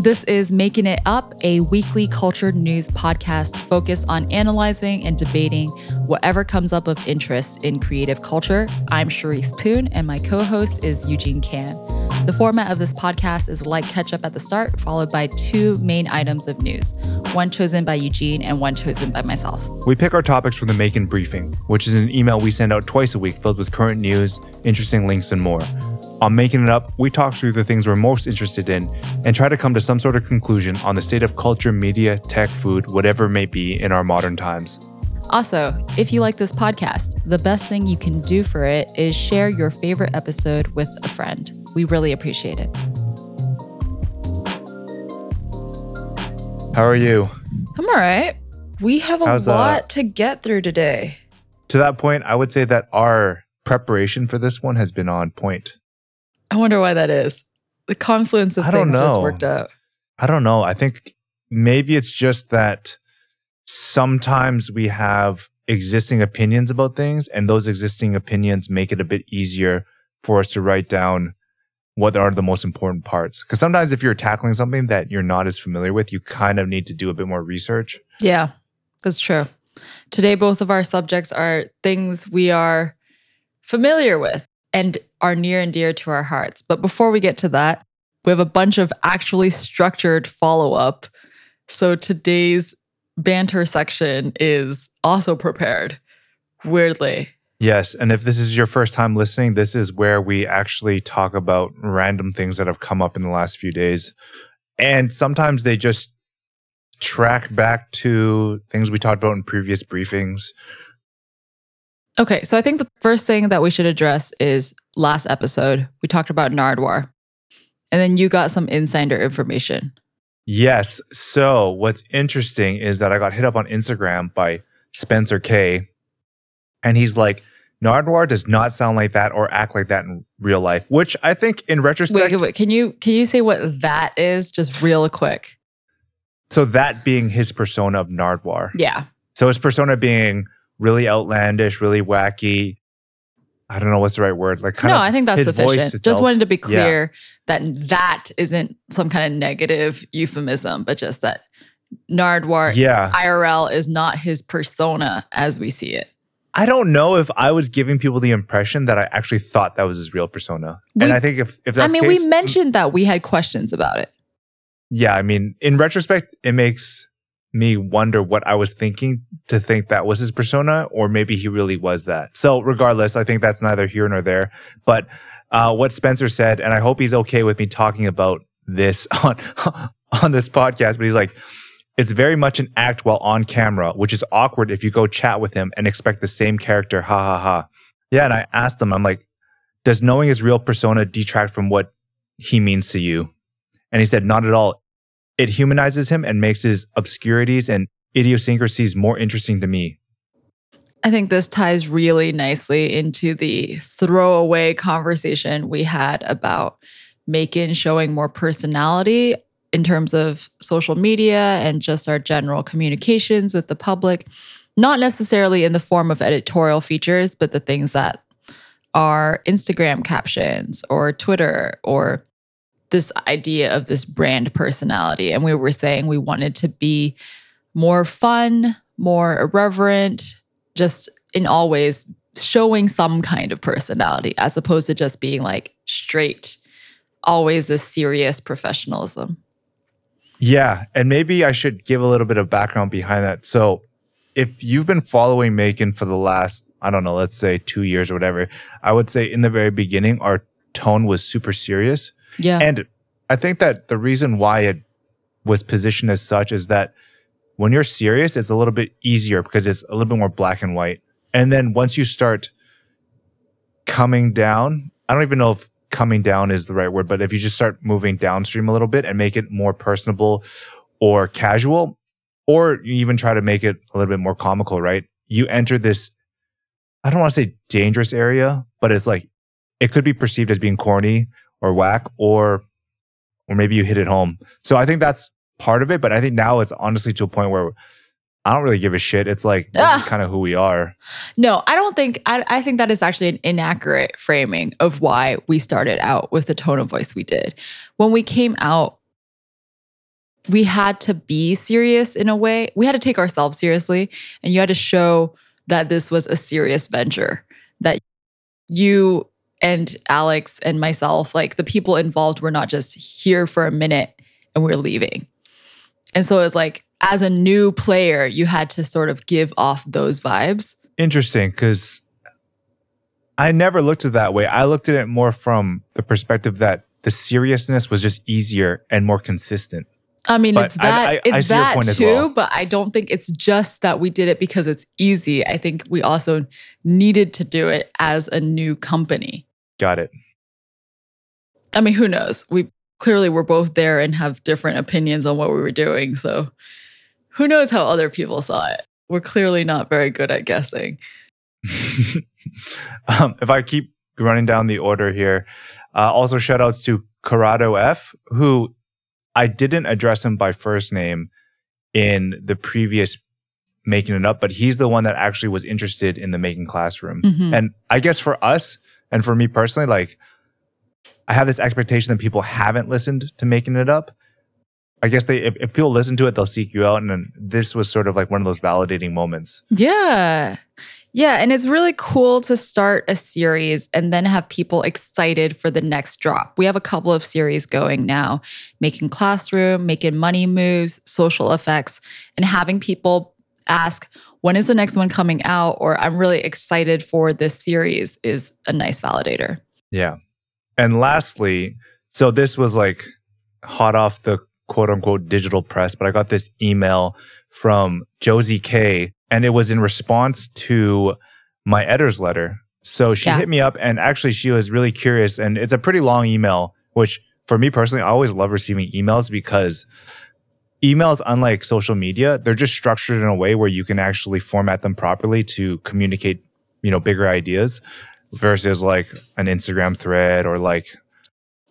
This is Making It Up, a weekly culture news podcast focused on analyzing and debating whatever comes up of interest in creative culture. I'm Cherise Poon, and my co host is Eugene Kan. The format of this podcast is like catch up at the start, followed by two main items of news one chosen by Eugene and one chosen by myself. We pick our topics from the MAEKAN Briefing, which is an email we send out twice a week filled with current news, interesting links, and more. On Making It Up, we talk through the things we're most interested in and try to come to some sort of conclusion on the state of culture, media, tech, food, whatever it may be in our modern times. Also, if you like this podcast, the best thing you can do for it is share your favorite episode with a friend. We really appreciate it. How are you? I'm all right. We have a How's, uh, lot to get through today. To that point, I would say that our preparation for this one has been on point. I wonder why that is. The confluence of I don't things just worked out. I don't know. I think maybe it's just that sometimes we have existing opinions about things, and those existing opinions make it a bit easier for us to write down what are the most important parts. Because sometimes if you're tackling something that you're not as familiar with, you kind of need to do a bit more research. Yeah, that's true. Today, both of our subjects are things we are familiar with and are near and dear to our hearts. But before we get to that, we have a bunch of actually structured follow up. So today's banter section is also prepared, weirdly. Yes. And if this is your first time listening, this is where we actually talk about random things that have come up in the last few days. And sometimes they just track back to things we talked about in previous briefings. Okay, so I think the first thing that we should address is last episode, we talked about Nardwuar. And then you got some insider information. Yes. So what's interesting is that I got hit up on Instagram by Spencer K. And he's like, Nardwuar does not sound like that or act like that in real life, which I think in retrospect. Wait, wait, can you can you say what that is just real quick? So that being his persona of Nardwuar. Yeah. So his persona being really outlandish, really wacky. I don't know what's the right word. Like kind no, I think that's sufficient. Just wanted to be Yeah. clear that that isn't some kind of negative euphemism, but just that Nardwuar Yeah. IRL is not his persona as we see it. I don't know if I was giving people the impression that I actually thought that was his real persona. We- and I think if, if that's I mean, case, we mentioned that we had questions about it. yeah, I mean, in retrospect, it makes me wonder what I was thinking to think that was his persona, or maybe he really was that. So, regardless, I think that's neither here nor there. But uh, what Spencer said, and I hope he's okay with me talking about this on on this podcast, but he's like, it's very much an act while on camera, which is awkward if you go chat with him and expect the same character. Ha ha ha. Yeah, and I asked him, I'm like, does knowing his real persona detract from what he means to you? And he said, not at all. It humanizes him and makes his obscurities and idiosyncrasies more interesting to me. I think this ties really nicely into the throwaway conversation we had about MAEKAN showing more personality in terms of social media and just our general communications with the public. Not necessarily in the form of editorial features, but the things that are Instagram captions or Twitter or this idea of this brand personality. And we were saying we wanted to be more fun, more irreverent, just in all ways showing some kind of personality as opposed to just being like straight, always this serious professionalism. Yeah. And maybe I should give a little bit of background behind that. So if you've been following MAEKAN for the last, I don't know, let's say two years or whatever, I would say in the very beginning, our tone was super serious. Yeah. And I think that the reason why it was positioned as such is that when you're serious, it's a little bit easier because it's a little bit more black and white. And then once you start coming down, I don't even know if coming down is the right word, but if you just start moving downstream a little bit and make it more personable or casual, or you even try to make it a little bit more comical, right? You enter this, I don't want to say dangerous area, but it's like it could be perceived as being corny or whack or or maybe you hit it home. So I think that's part of it, but I think now it's honestly to a point where I don't really give a shit. It's like Ah. kind of who we are. No, I don't think, I, I think that is actually an inaccurate framing of why we started out with the tone of voice we did. When we came out, we had to be serious in a way. We had to take ourselves seriously, and you had to show that this was a serious venture. That you and Alex and myself, like the people involved, were not just here for a minute and we're leaving. And so it was like, as a new player, you had to sort of give off those vibes. Interesting, because I never looked at it that way. I looked at it more from the perspective that the seriousness was just easier and more consistent. I mean, But it's that I- I it's your that too, well. but I don't think it's just that we did it because it's easy. I think we also needed to do it as a new company. Got it. I mean, who knows? We clearly were both there and have different opinions on what we were doing. So who knows how other people saw it? We're clearly not very good at guessing. um, if I keep running down the order here, uh, also shout outs to Corrado F, who I didn't address him by first name in the previous making it up, but he's the one that actually was interested in the making classroom. Mhm. And I guess for us and for me personally, like I have this expectation that people haven't listened to making it up. I guess they if, if people listen to it, they'll seek you out. And then this was sort of like one of those validating moments. Yeah. Yeah. And it's really cool to start a series and then have people excited for the next drop. We have a couple of series going now making classroom, making money moves, social effects, and having people ask, when is the next one coming out? Or I'm really excited for this series is a nice validator. Yeah. And lastly, so this was like hot off the quote unquote digital press, but I got this email from Josie K and it was in response to my editor's letter. So she Yeah. hit me up and actually she was really curious and it's a pretty long email, which for me personally, I always love receiving emails because emails, unlike social media, they're just structured in a way where you can actually format them properly to communicate, you know, bigger ideas versus like an Instagram thread or like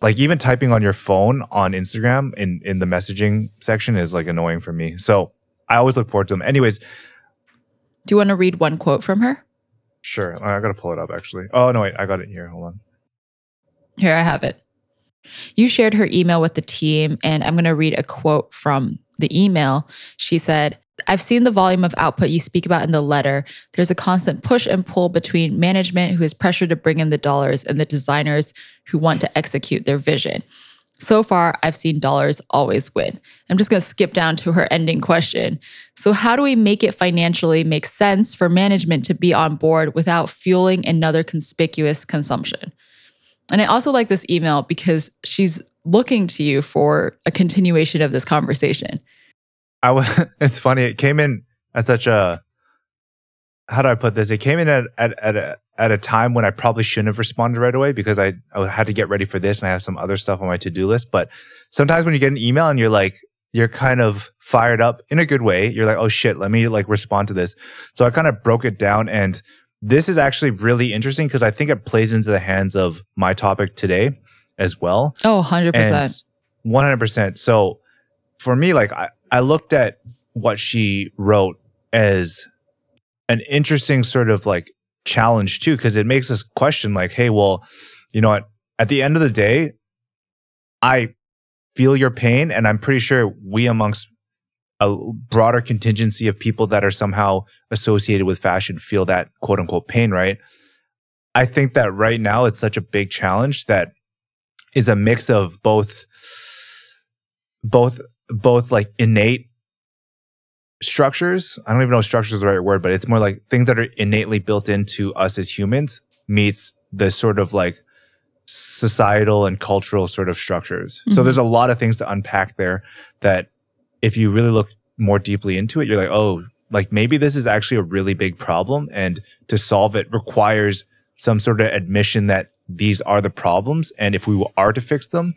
like even typing on your phone on Instagram in in the messaging section is like annoying for me. So I always look forward to them. Anyways, Do you want to read one quote from her? sure. I gotta pull it up actually. Oh no, wait, I got it here. Hold on. Here, I have it. You shared her email with the team, and I'm going to read a quote from the email. She said, I've seen the volume of output you speak about in the letter. There's a constant push and pull between management, who is pressured to bring in the dollars, and the designers who want to execute their vision. So far, I've seen dollars always win. I'm just going to skip down to her ending question. So, how do we make it financially make sense for management to be on board without fueling another conspicuous consumption? And I also like this email because she's looking to you for a continuation of this conversation. I was. It's funny. It came in at such a. How do I put this? It came in at at at a, at a time when I probably shouldn't have responded right away because I I had to get ready for this and I have some other stuff on my to do list. But sometimes when you get an email and you're like you're kind of fired up in a good way, you're like, oh shit, let me like respond to this. So I kind of broke it down and this is actually really interesting because I think it plays into the hands of my topic today as well. Oh, 100%. And 100%. So for me, like I, I looked at what she wrote as an interesting sort of like challenge too, because it makes us question like, hey, well, you know what? At the end of the day, I feel your pain and I'm pretty sure we amongst a broader contingency of people that are somehow associated with fashion feel that quote unquote pain, right? I think that right now it's such a big challenge that is a mix of both both both like innate structures. I don't even know if structure is the right word, but it's more like things that are innately built into us as humans meets the sort of like societal and cultural sort of structures. So Mhm. there's a lot of things to unpack there that if you really look more deeply into it, you're like, oh, like maybe this is actually a really big problem. And to solve it requires some sort of admission that these are the problems. And if we are to fix them,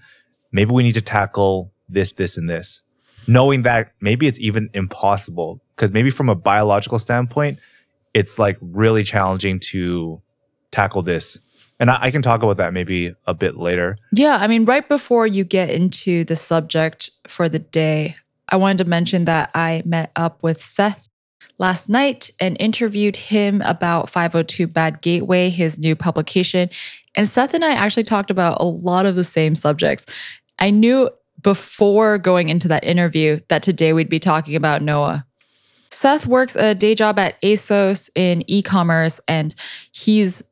maybe we need to tackle this, this, and this. Knowing that maybe it's even impossible because maybe from a biological standpoint, it's like really challenging to tackle this. And I, I can talk about that maybe a bit later. Yeah, I mean, right before you get into the subject for the day, I wanted to mention that I met up with Seth last night and interviewed him about 502 Bad Gateway, his new publication. And Seth and I actually talked about a lot of the same subjects. I knew before going into that interview that today we'd be talking about Noah. Seth works a day job at ASOS in e commerce, and he's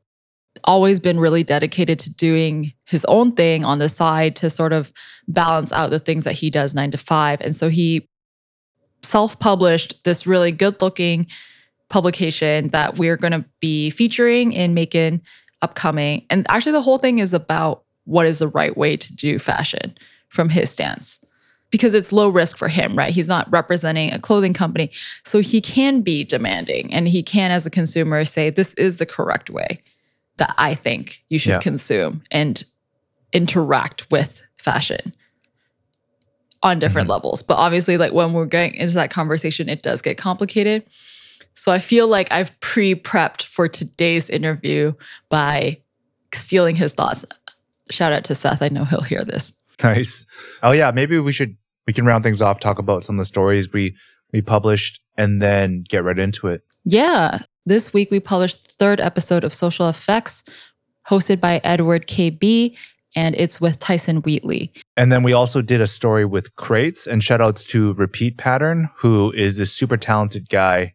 always been really dedicated to doing his own thing on the side to sort of balance out the things that he does nine to five. And so he self published this really good looking publication that we're going to be featuring in MAEKAN upcoming. And actually, the whole thing is about what is the right way to do fashion from his stance because it's low risk for him, right? He's not representing a clothing company. So he can be demanding and he can, as a consumer, say, this is the correct way that I think you should Yeah. consume and interact with fashion on different Mhm. levels. But obviously, like when we're going into that conversation, it does get complicated. So I feel like I've pre prepped for today's interview by stealing his thoughts. Shout out to Seth. I know he'll hear this. Nice. Oh yeah, maybe we should we can round things off, talk about some of the stories we we published, and then get right into it. Yeah. This week we published the third episode of Social Effects, hosted by Edward KB, and it's with Tyson Wheatley. And then we also did a story with Qrates, and shout outs to Repeat Pattern, who is this super talented guy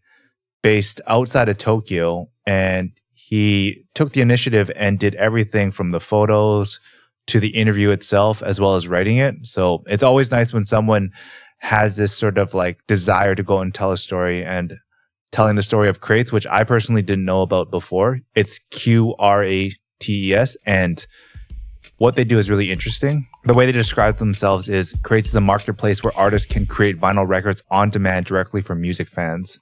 based outside of Tokyo. And he took the initiative and did everything from the photos to the interview itself, as well as writing it. So it's always nice when someone has this sort of like desire to go and tell a story and telling the story of Qrates, which I personally didn't know about before. It's Q R A T E S. And what they do is really interesting. The way they describe themselves is Qrates is a marketplace where artists can create vinyl records on demand directly from music fans.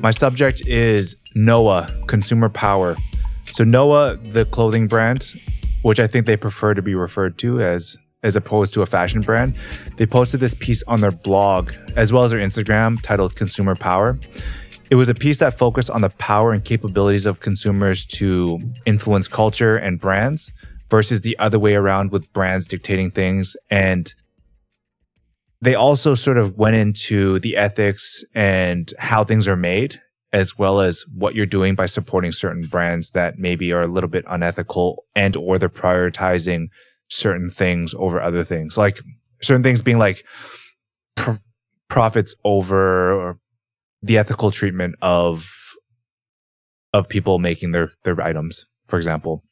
My subject is Noah, consumer power. So Noah, the clothing brand, which I think they prefer to be referred to as as opposed to a fashion brand, they posted this piece on their blog as well as their Instagram titled Consumer Power. It was a piece that focused on the power and capabilities of consumers to influence culture and brands versus the other way around with brands dictating things. And they also sort of went into the ethics and how things are made, as well as what you're doing by supporting certain brands that maybe are a little bit unethical and or they're prioritizing certain things over other things, like certain things being like pr- profits over the ethical treatment of of people making their their items, for example.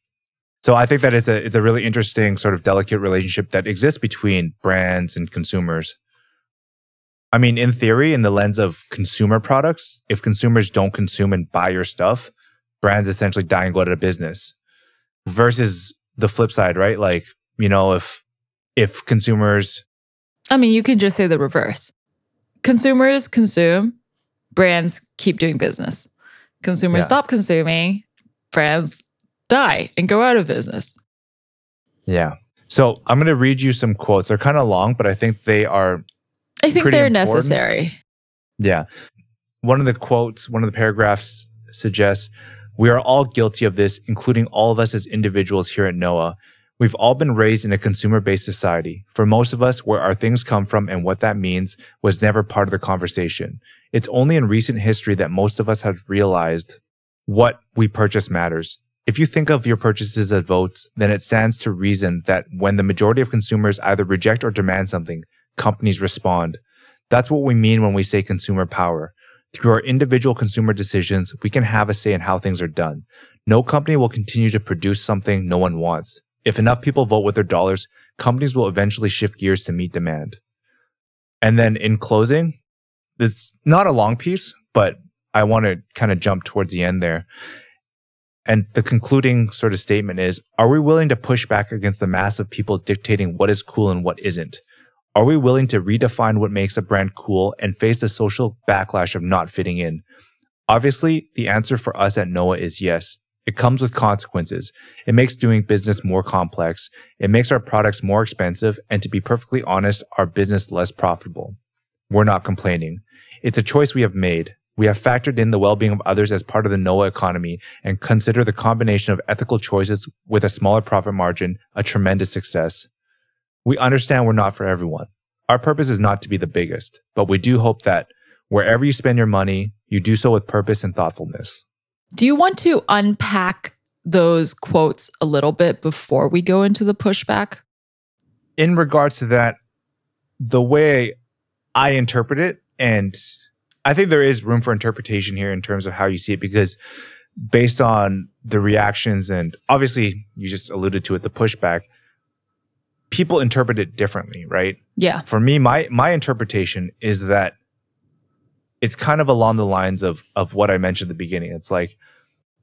So I think that it's a it's a really interesting sort of delicate relationship that exists between brands and consumers. I mean, in theory, in the lens of consumer products, if consumers don't consume and buy your stuff, brands essentially die and go out of business. Versus the flip side, right? Like, you know, if if consumers I mean, you can just say the reverse. Consumers consume, brands keep doing business. Consumers Yeah. stop consuming, brands die and go out of business. Yeah. So I'm going to read you some quotes. They're kind of long, but I think they are, I think they're important. necessary. yeah. One of the quotes, one of the paragraphs suggests, we are all guilty of this, including all of us as individuals here at Noah. We've all been raised in a consumer based society. For most of us, where our things come from and what that means was never part of the conversation. It's only in recent history that most of us have realized what we purchase matters. If you think of your purchases as votes, then it stands to reason that when the majority of consumers either reject or demand something, companies respond. That's what we mean when we say consumer power. Through our individual consumer decisions, we can have a say in how things are done. No company will continue to produce something no one wants. If enough people vote with their dollars, companies will eventually shift gears to meet demand. And then in closing, it's not a long piece, but I want to kind of jump towards the end there. And the concluding sort of statement is Are we willing to push back against the mass of people dictating what is cool and what isn't? Are we willing to redefine what makes a brand cool and face the social backlash of not fitting in? Obviously, the answer for us at Noah is yes. It comes with consequences. It makes doing business more complex. It makes our products more expensive. And to be perfectly honest, our business less profitable. We're not complaining. It's a choice we have made. We have factored in the well-being of others as part of the Noah economy and consider the combination of ethical choices with a smaller profit margin a tremendous success. We understand we're not for everyone. Our purpose is not to be the biggest, but we do hope that Wherever you spend your money, you do so with purpose and thoughtfulness. Do you want to unpack those quotes a little bit before we go into the pushback? In regards to that, the way I interpret it, and I think there is room for interpretation here in terms of how you see it, because based on the reactions, and obviously you just alluded to it, the pushback, people interpret it differently, right? Yeah. For me, my my interpretation is that it's kind of along the lines of of what I mentioned at the beginning. It's like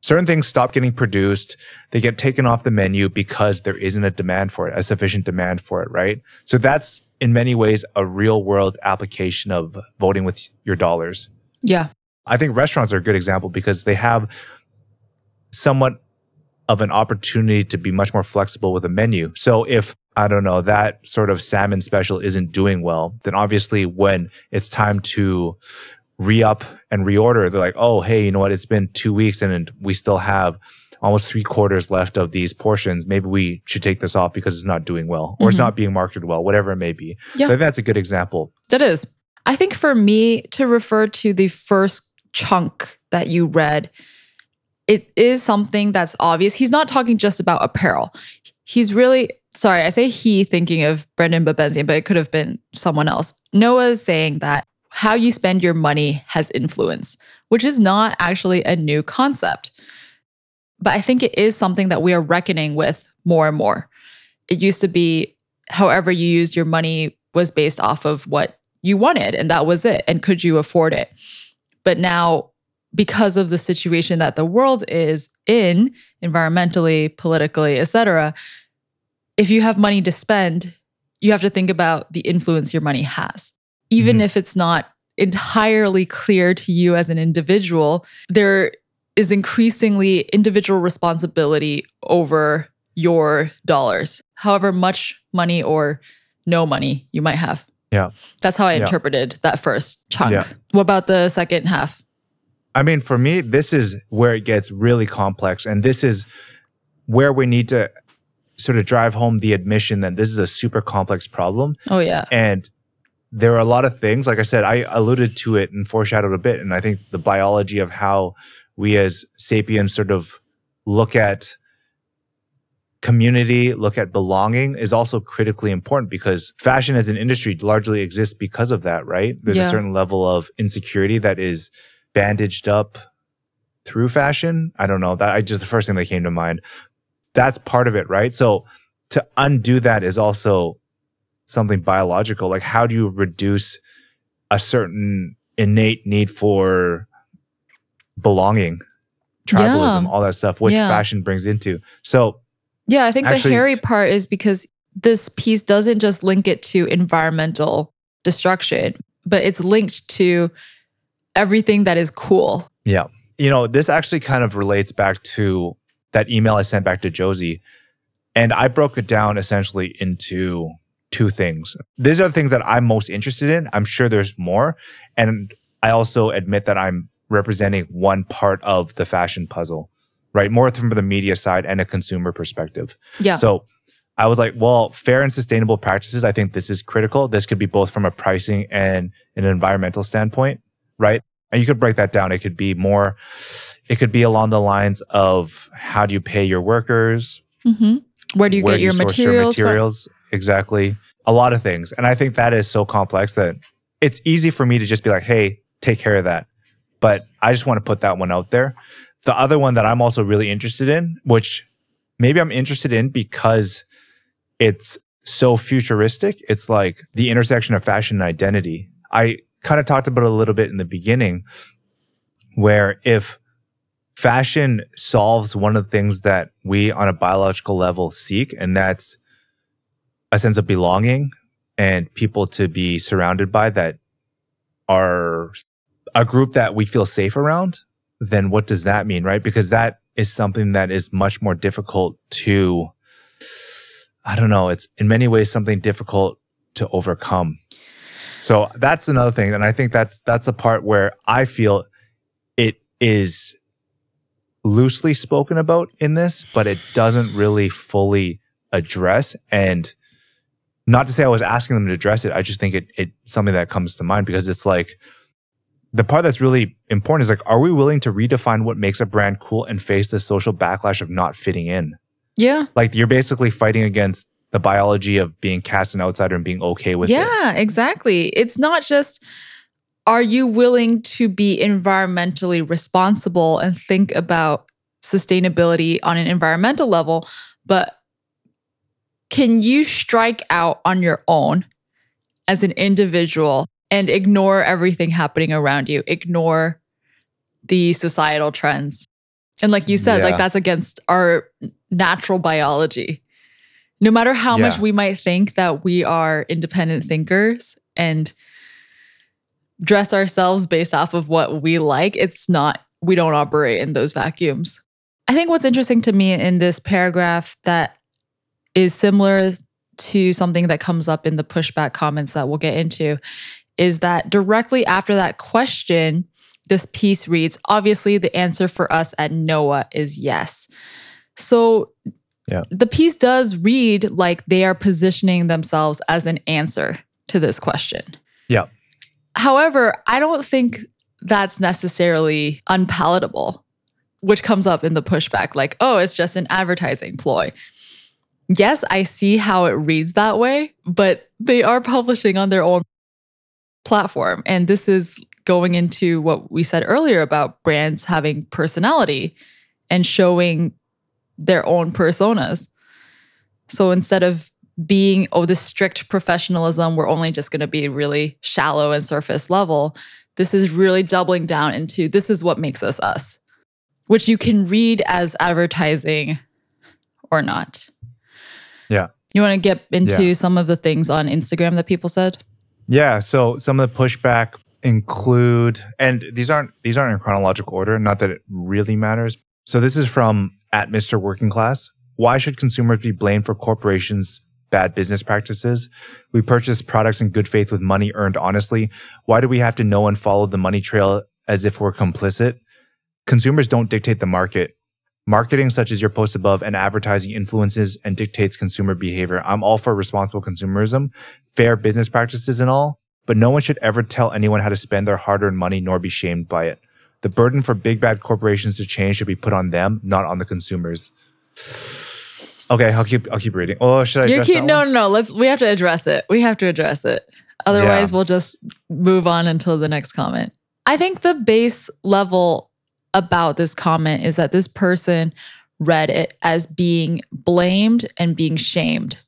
certain things stop getting produced, they get taken off the menu because there isn't a demand for it, a sufficient demand for it, right? So that's in many ways a real world application of voting with your dollars. Yeah. I think restaurants are a good example because they have somewhat of an opportunity to be much more flexible with a menu. So if I don't know, that sort of salmon special isn't doing well, then obviously when it's time to re-up and reorder, they're like, oh, hey, you know what? It's been two weeks and we still have almost three quarters left of these portions. Maybe we should take this off because it's not doing well or it's Mhm. not being marketed well, whatever it may be. Yeah. So that's a good example. That is. I think for me to refer to the first chunk that you read, it is something that's obvious. He's not talking just about apparel. He's really sorry, I say he thinking of Brendan Babenzian, but it could have been someone else. Noah's saying that how you spend your money has influence, which is not actually a new concept. But I think it is something that we are reckoning with more and more. It used to be however you used your money was based off of what you wanted and that was it and could you afford it but now because of the situation that the world is in environmentally politically etc if you have money to spend you have to think about the influence your money has even Mhm. if it's not entirely clear to you as an individual there is increasingly individual responsibility over your dollars however much money or no money you might have Yeah. that's how I Yeah. interpreted that first chunk. Yeah. What about the second half? I mean, for me, this is where it gets really complex. And this is where we need to sort of drive home the admission that this is a super complex problem. Oh yeah. And there are a lot of things, like I said, I alluded to it and foreshadowed a bit. And I think the biology of how we as sapiens sort of look at community, look at belonging is also critically important because fashion as an industry largely exists because of that, right? There's Yeah. a certain level of insecurity that is bandaged up through fashion. I don't know. That I just the first thing that came to mind. That's part of it, right? So to undo that is also something biological. Like how do you reduce a certain innate need for belonging, tribalism, Yeah. all that stuff, which Yeah. fashion brings into. So Yeah, I think Actually- the hairy part is because this piece doesn't just link it to environmental destruction, but it's linked to everything that is cool. Yeah. You know, this actually kind of relates back to that email I sent back to Josie. And I broke it down essentially into two things. These are the things that I'm most interested in. I'm sure there's more. And I also admit that I'm representing one part of the fashion puzzle, right? More from the media side and a consumer perspective. Yeah. So I was like, well, fair and sustainable practices, I think this is critical. This could be both from a pricing and an environmental standpoint, right? And you could break that down. It could be more, it could be along the lines of how do you pay your workers? hmm Where do you Where get your source materials? from? materials? Exactly. A lot of things. And I think that is so complex that it's easy for me to just be like, hey, take care of that. But I just want to put that one out there. The other one that I'm also really interested in, which maybe I'm interested in because it's so futuristic. It's like the intersection of fashion and identity. I kind of talked about it a little bit in the beginning, where if fashion solves one of the things that we on a biological level seek, and that's a sense of belonging and people to be surrounded by that are a group that we feel safe around, then what does that mean, right? Because that is something that is much more difficult to, I don't know, it's in many ways something difficult to overcome. So that's another thing. And I think that's, that's a part where I feel it is loosely spoken about in this, but it doesn't really fully address. And not to say I was asking them to address it. I just think it, it's something that comes to mind because it's like, the part that's really important is like, are we willing to redefine what makes a brand cool and face the social backlash of not fitting in? Yeah. Like you're basically fighting against the biology of being cast an outsider and being okay with it. Yeah, exactly. It's not just are you willing to be environmentally responsible and think about sustainability on an environmental level, but can you strike out on your own as an individual and ignore everything happening around you? Ignore the societal trends. And like you said, Yeah. like that's against our natural biology. No matter how much we might think that we are independent thinkers and dress ourselves based off of what we like, it's not, we don't operate in those vacuums. I think what's interesting to me in this paragraph that is similar to something that comes up in the pushback comments that we'll get into is that directly after that question, this piece reads obviously, the answer for us at Noah is yes. So Yeah. the piece does read like they are positioning themselves as an answer to this question. Yeah. However, I don't think that's necessarily unpalatable, which comes up in the pushback like, oh, it's just an advertising ploy. Yes, I see how it reads that way, but they are publishing on their own platform. And this is going into what we said earlier about brands having personality and showing their own personas. So instead of being, oh, this strict professionalism, we're only just going to be really shallow and surface level, this is really doubling down into this is what makes us us, which you can read as advertising or not. Yeah. You want to get into Yeah. some of the things on Instagram that people said? Yeah. So some of the pushback include, and these aren't these aren't in chronological order. Not that it really matters. So this is from at Mr. Working Class. Why should consumers be blamed for corporations' bad business practices? We purchase products in good faith with money earned honestly. Why do we have to know and follow the money trail as if we're complicit? Consumers don't dictate the market. Marketing, such as your post above, and advertising influences and dictates consumer behavior. I'm all for responsible consumerism, fair business practices, and all, but no one should ever tell anyone how to spend their hard earned money nor be shamed by it. The burden for big bad corporations to change should be put on them, not on the consumers. Okay, I'll keep I'll keep reading. Oh, should I? You're cute. that No, no, no. Let's. We have to address it. We have to address it. Otherwise, we'll just move on until the next comment. I think the base level about this comment is that this person read it as being blamed and being shamed.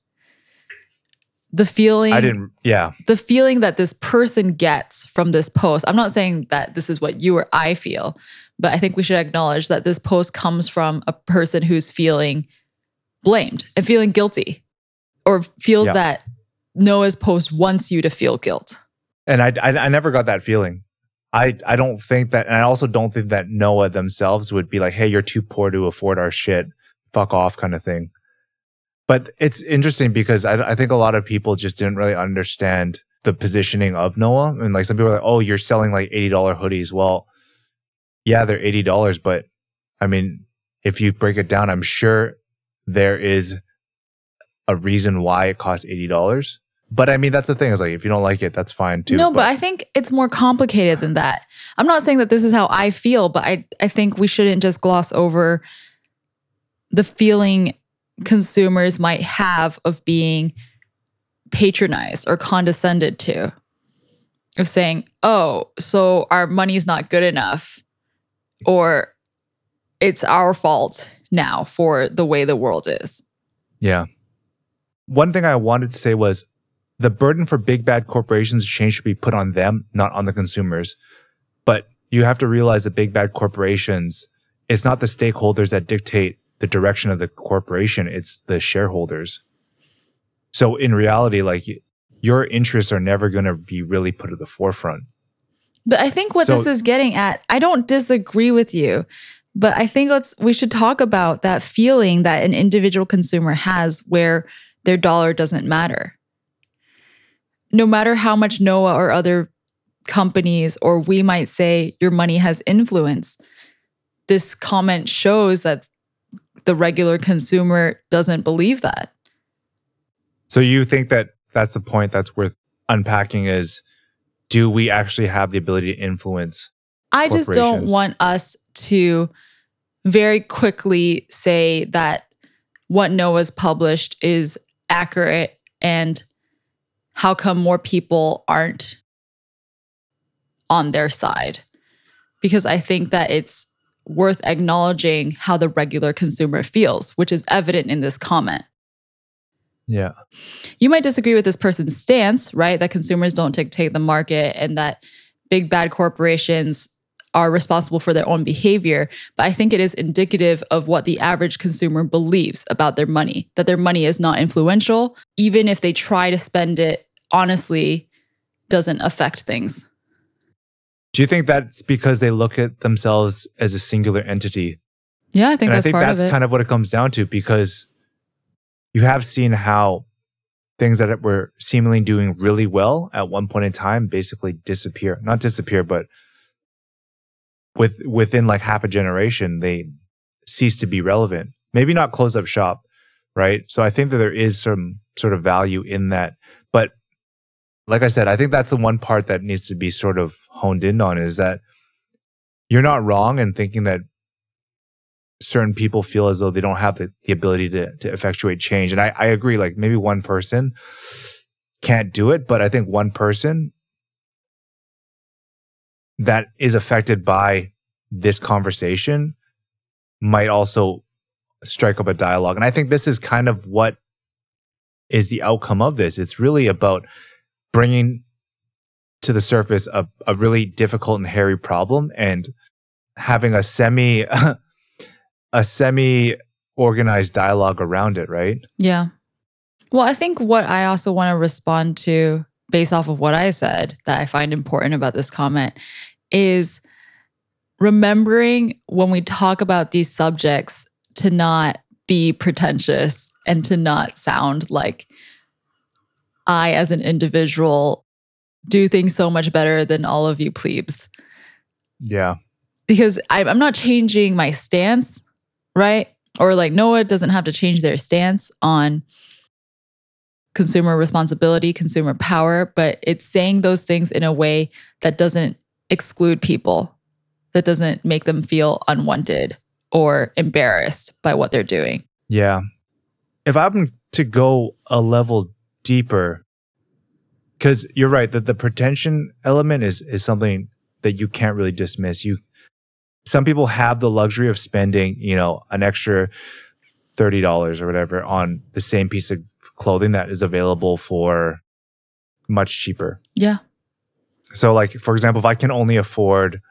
The feeling I didn't. Yeah, the feeling that this person gets from this post. I'm not saying that this is what you or I feel, but I think we should acknowledge that this post comes from a person who's feeling blamed and feeling guilty or feels Yeah. that Noah's post wants you to feel guilt. and I, I I never got that feeling. I I don't think that, and I also don't think that Noah themselves would be like, "Hey, you're too poor to afford our shit. Fuck off," kind of thing. But it's interesting because I, I think a lot of people just didn't really understand the positioning of Noah, and like some people are like, "Oh, you're selling like eighty dollar hoodies." Well, yeah, they're eighty dollars, but I mean, if you break it down, I'm sure there is a reason why it costs eighty dollars. But I mean, that's the thing is like, if you don't like it, that's fine too. no, but, I think it's more complicated than that. I'm not saying that this is how I feel, but I, I think we shouldn't just gloss over the feeling consumers might have of being patronized or condescended to, of saying, oh, so our money's not good enough, or it's our fault now for the way the world is. Yeah. One thing I wanted to say was the burden for big bad corporations to change should be put on them, not on the consumers. But you have to realize that big bad corporations, it's not the stakeholders that dictate the direction of the corporation, it's the shareholders. So in reality, like your interests are never going to be really put at the forefront. But I think what So- this is getting at, I don't disagree with you, but I think let's we should talk about that feeling that an individual consumer has where their dollar doesn't matter. No matter how much Noah or other companies or we might say your money has influence, this comment shows that the regular consumer doesn't believe that. So you think that that's the point that's worth unpacking is do we actually have the ability to influence? I just don't want us to very quickly say that what Noah's published is accurate and how come more people aren't on their side. Because I think that it's worth acknowledging how the regular consumer feels, which is evident in this comment. Yeah. You might disagree with this person's stance, right? That consumers don't dictate the market and that big bad corporations are responsible for their own behavior. But I think it is indicative of what the average consumer believes about their money, that their money is not influential, even if they try to spend it honestly, doesn't affect things. Do you think that's because they look at themselves as a singular entity? Yeah, I think and that's I think part that's of it. kind of what it comes down to because you have seen how things that were seemingly doing really well at one point in time basically disappear. Not disappear, but with within like half a generation, they cease to be relevant. Maybe not close up shop, right? So I think that there is some sort of value in that. But like I said, I think that's the one part that needs to be sort of honed in on is that you're not wrong in thinking that certain people feel as though they don't have the, the ability to, to effectuate change. And I, I agree, like maybe one person can't do it, but I think one person that is affected by this conversation might also strike up a dialogue. And I think this is kind of what is the outcome of this. It's really about bringing to the surface a, a really difficult and hairy problem and having a semi a semi organized dialogue around it, right? Yeah. Well, I think what I also want to respond to based off of what I said that I find important about this comment is remembering when we talk about these subjects to not be pretentious and to not sound like I, as an individual, do things so much better than all of you plebes. Yeah. Because I'm not changing my stance, right? Or like Noah doesn't have to change their stance on consumer responsibility, consumer power, but it's saying those things in a way that doesn't exclude people, that doesn't make them feel unwanted or embarrassed by what they're doing. Yeah. If I'm to go a level deeper, because you're right that the pretension element is is something that you can't really dismiss. You some people have the luxury of spending, you know, an extra thirty dollars or whatever on the same piece of clothing that is available for much cheaper. Yeah. So, like for example, if I can only afford,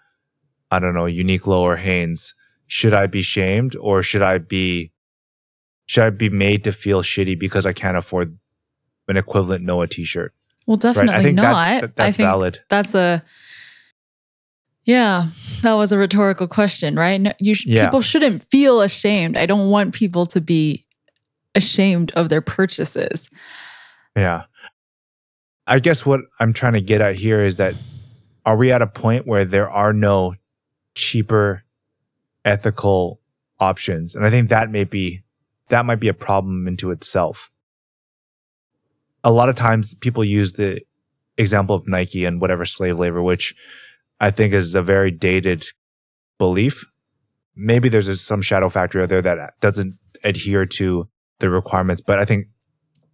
I don't know, Uniqlo or Hanes, should I be shamed or should I be, should I be made to feel shitty because I can't afford an equivalent Noah T-shirt? Well, definitely right? I think that- not. that- I that's think valid. that's a yeah, that was a rhetorical question, right? No, you sh- Yeah. people shouldn't feel ashamed. I don't want people to be ashamed of their purchases. Yeah. I guess what I'm trying to get at here is that are we at a point where there are no cheaper ethical options? And I think that may be that might be a problem into itself. A lot of times people use the example of Nike and whatever slave labor, which I think is a very dated belief. Maybe there's some shadow factory out there that doesn't adhere to the requirements, but I think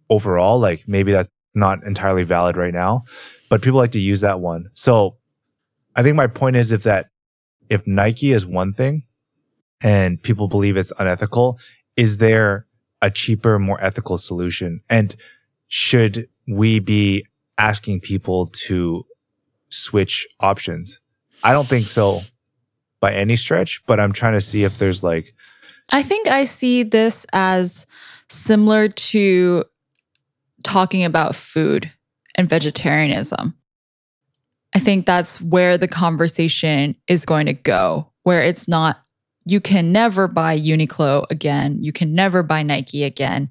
overall, like maybe that's not entirely valid right now, but people like to use that one. So I think my point is if that, if Nike is one thing and people believe it's unethical, is there a cheaper, more ethical solution? And should we be asking people to switch options? I don't think so by any stretch, but I'm trying to see if there's like, I think I see this as similar to talking about food and vegetarianism. I think that's where the conversation is going to go, where it's not, you can never buy Uniqlo again. You can never buy Nike again.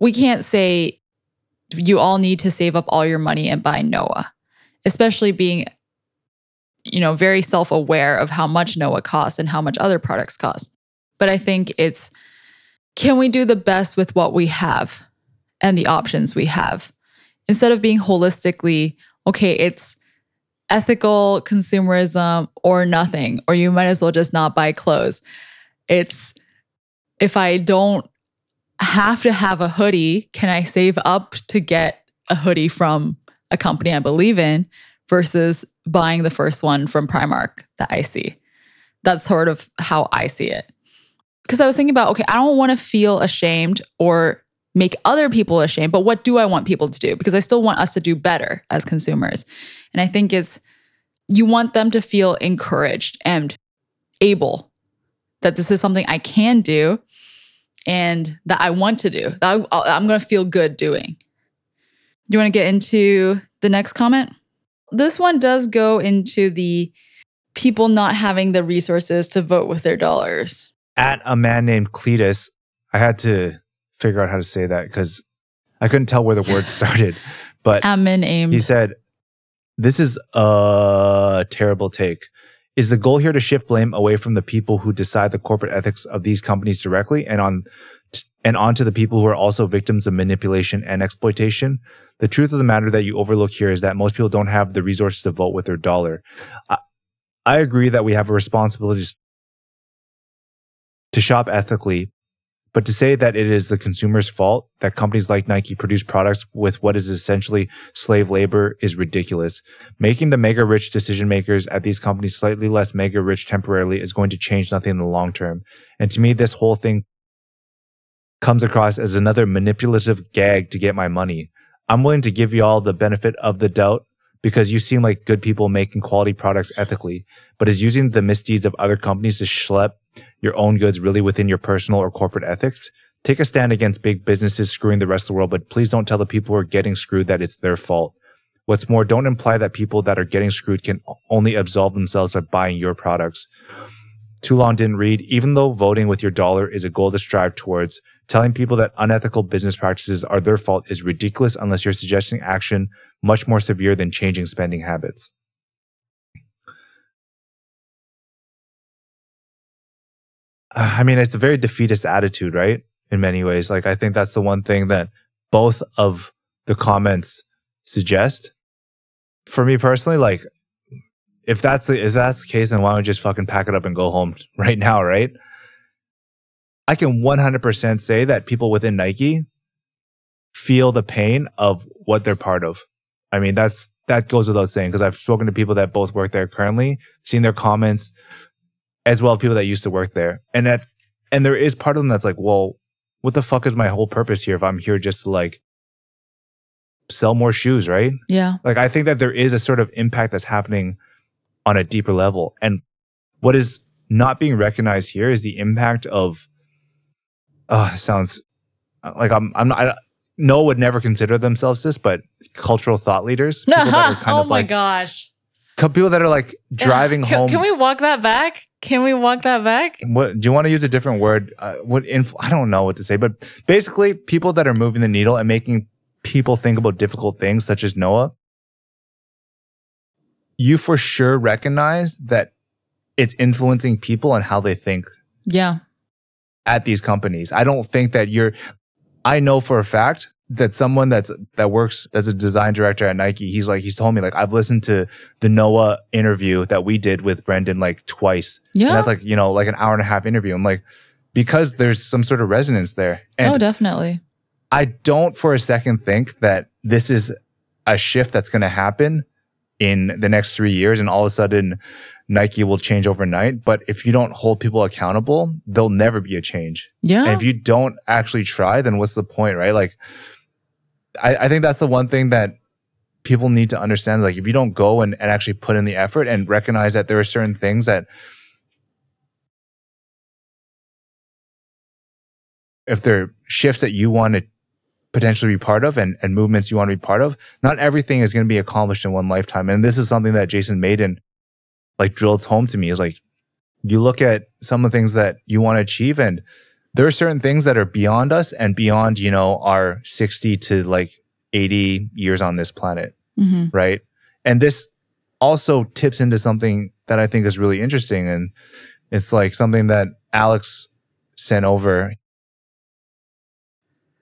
We can't say you all need to save up all your money and buy Noah, especially being, you know, very self aware of how much Noah costs and how much other products cost. But I think it's can we do the best with what we have and the options we have instead of being holistically, okay, it's ethical consumerism or nothing, or you might as well just not buy clothes. It's if I don't have to have a hoodie, can I save up to get a hoodie from a company I believe in versus buying the first one from Primark that I see? That's sort of how I see it. Because I was thinking about, okay, I don't want to feel ashamed or make other people ashamed, but what do I want people to do? Because I still want us to do better as consumers. And I think it's you want them to feel encouraged and able that this is something I can do and that I want to do, that I, uh, am going to feel good doing. Do you want to get into the next comment? This one does go into the people not having the resources to vote with their dollars. At a man named Cletus, I had to figure out how to say that because I couldn't tell where the word started. But admin aimed. He said, This is a terrible take. Is the goal here to shift blame away from the people who decide the corporate ethics of these companies directly and on and onto the people who are also victims of manipulation and exploitation? The truth of the matter that you overlook here is that most people don't have the resources to vote with their dollar. I, I agree that we have a responsibility to shop ethically, but to say that it is the consumer's fault that companies like Nike produce products with what is essentially slave labor is ridiculous. Making the mega rich decision makers at these companies slightly less mega rich temporarily is going to change nothing in the long term. And to me, this whole thing comes across as another manipulative gag to get my money. I'm willing to give you all the benefit of the doubt because you seem like good people making quality products ethically, but is using the misdeeds of other companies to schlep your own goods really within your personal or corporate ethics? Take a stand against big businesses screwing the rest of the world, but please don't tell the people who are getting screwed that it's their fault. What's more, don't imply that people that are getting screwed can only absolve themselves by buying your products. Too long didn't read, even though voting with your dollar is a goal to strive towards, telling people that unethical business practices are their fault is ridiculous unless you're suggesting action much more severe than changing spending habits. I mean, it's a very defeatist attitude, right? In many ways. Like, I think that's the one thing that both of the comments suggest. For me personally, like, if that's the, if that's the case, then why don't we just fucking pack it up and go home right now, right? I can 100% say that people within Nike feel the pain of what they're part of. I mean, that's, that goes without saying because I've spoken to people that both work there currently, seen their comments, as well as people that used to work there. And that, and there is part of them that's like, well, what the fuck is my whole purpose here if I'm here just to like sell more shoes, right? Yeah. Like I think that there is a sort of impact that's happening on a deeper level. And what is not being recognized here is the impact of, oh, sounds like I'm, I'm not, I, Noah would never consider themselves this, but cultural thought leaders. oh my like, gosh people that are like driving can, home. Can we walk that back? Can we walk that back? What do you want to use a different word? Uh, what inf- I don't know what to say, but basically, people that are moving the needle and making people think about difficult things, such as Noah. You for sure recognize that it's influencing people and how they think. Yeah. At these companies, I don't think that you're. I know for a fact that someone that's that works as a design director at Nike, he's like he's told me like I've listened to the Noah interview that we did with Brendan like twice. Yeah, and that's like you know like an hour and a half interview. I'm like because there's some sort of resonance there. And oh, definitely. I don't for a second think that this is a shift that's going to happen in the next three years, and all of a sudden Nike will change overnight. But if you don't hold people accountable, there'll never be a change. Yeah. And if you don't actually try, then what's the point, right? Like I, I think that's the one thing that people need to understand. Like, if you don't go and, and actually put in the effort and recognize that there are certain things that if there are shifts that you want to potentially be part of and, and movements you want to be part of, not everything is going to be accomplished in one lifetime. And this is something that Jason Mayden like drilled home to me is like, you look at some of the things that you want to achieve and there are certain things that are beyond us and beyond, you know, our 60 to like 80 years on this planet. Mm-hmm. Right. And this also tips into something that I think is really interesting. And it's like something that Alex sent over.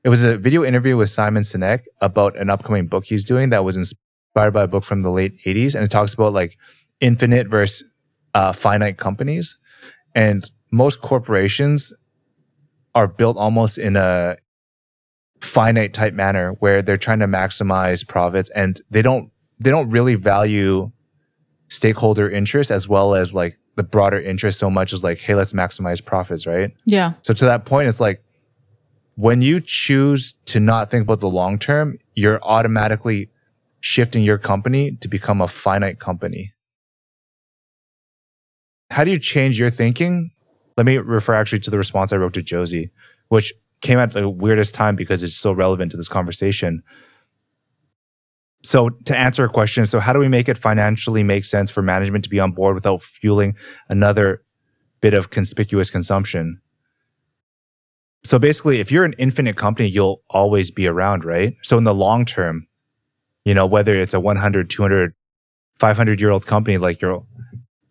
It was a video interview with Simon Sinek about an upcoming book he's doing that was inspired by a book from the late 80s. And it talks about like infinite versus uh, finite companies. And most corporations are built almost in a finite type manner where they're trying to maximize profits and they don't they don't really value stakeholder interest as well as like the broader interest so much as like hey let's maximize profits right Yeah. so to that point it's like when you choose to not think about the long term you're automatically shifting your company to become a finite company how do you change your thinking let me refer actually to the response i wrote to josie which came at the weirdest time because it's so relevant to this conversation so to answer a question, so how do we make it financially make sense for management to be on board without fueling another bit of conspicuous consumption? So basically, if you're an infinite company, you'll always be around, right? So in the long term, you know, whether it's a 100, 200, 500 year old company, like you're,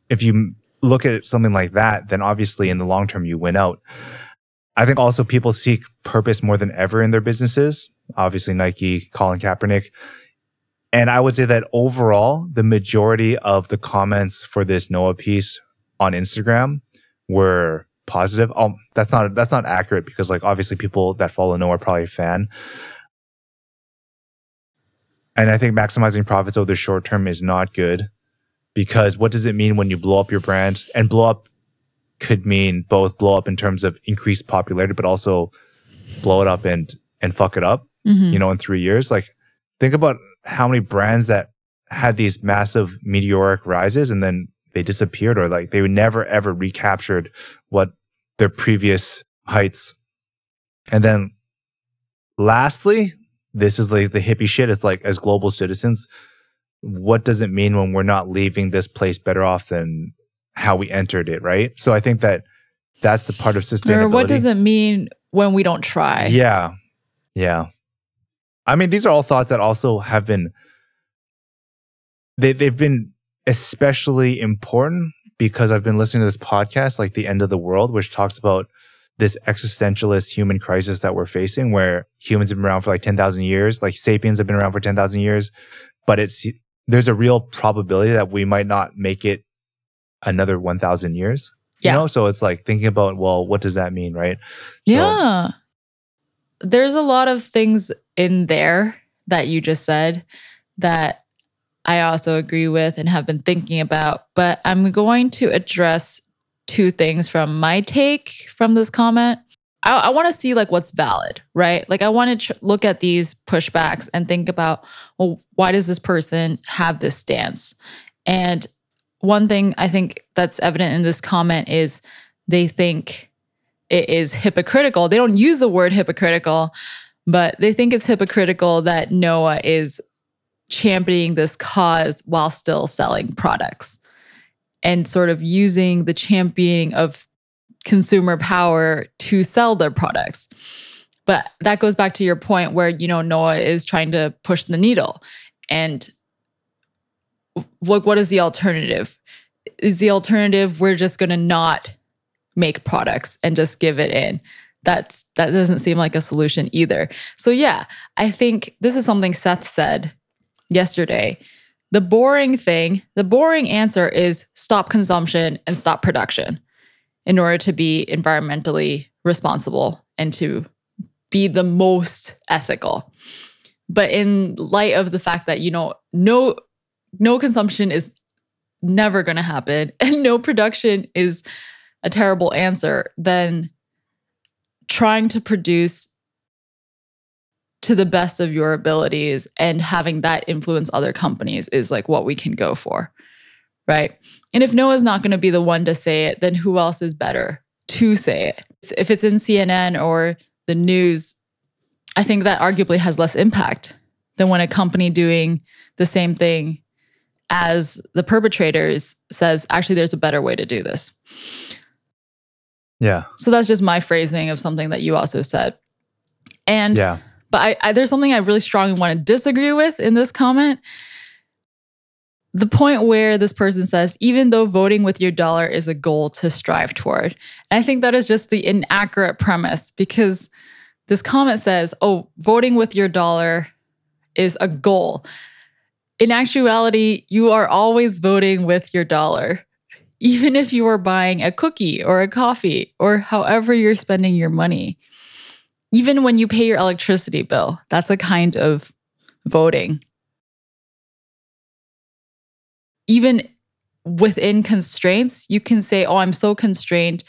if you look at something like that, then obviously in the long term, you win out. I think also people seek purpose more than ever in their businesses. Obviously, Nike, Colin Kaepernick. And I would say that overall, the majority of the comments for this Noah piece on Instagram were positive. Oh, that's not that's not accurate because like obviously people that follow Noah are probably a fan. And I think maximizing profits over the short term is not good because what does it mean when you blow up your brand? And blow up could mean both blow up in terms of increased popularity, but also blow it up and and fuck it up, Mhm. you know, in three years. Like think about how many brands that had these massive meteoric rises and then they disappeared or like they never ever recaptured what their previous heights. And then lastly, this is like the hippie shit. It's like as global citizens, what does it mean when we're not leaving this place better off than how we entered it, right? So I think that that's the part of sustainability. Or what does it mean when we don't try? Yeah. Yeah. I mean, these are all thoughts that also have been they they've been especially important because I've been listening to this podcast, like The End of the World, which talks about this existentialist human crisis that we're facing where humans have been around for like 10,000 years, like sapiens have been around for 10,000 years, but it's there's a real probability that we might not make it another 1,000 years. Yeah. You know, so it's like thinking about, well, what does that mean, right? So- Yeah. There's a lot of things in there that you just said that I also agree with and have been thinking about, but I'm going to address two things from my take from this comment. I, I want to see like what's valid, right? Like I want to look at these pushbacks and think about, well, why does this person have this stance? And one thing I think that's evident in this comment is they think it is hypocritical. They don't use the word hypocritical, but they think it's hypocritical that Noah is championing this cause while still selling products and sort of using the championing of consumer power to sell their products. But that goes back to your point where, you know, Noah is trying to push the needle. And what, what is the alternative? Is the alternative we're just going to not make products and just give it in? That's that doesn't seem like a solution either. So yeah, I think this is something Seth said yesterday. The boring thing, the boring answer is stop consumption and stop production in order to be environmentally responsible and to be the most ethical. But in light of the fact that you know no no consumption is never going to happen and no production is a terrible answer, then trying to produce to the best of your abilities and having that influence other companies is like what we can go for. Right. And if Noah's not going to be the one to say it, then who else is better to say it? If it's in CNN or the news, I think that arguably has less impact than when a company doing the same thing as the perpetrators says, actually, there's a better way to do this. Yeah. So that's just my phrasing of something that you also said. And Yeah. but I, I there's something I really strongly want to disagree with in this comment. The point where this person says, even though voting with your dollar is a goal to strive toward. And I think that is just the inaccurate premise because this comment says, oh, voting with your dollar is a goal. in actuality, you are always voting with your dollar. Even if you are buying a cookie or a coffee or however you're spending your money. Even when you pay your electricity bill, that's a kind of voting. Even within constraints, you can say, Oh, I'm so constrained.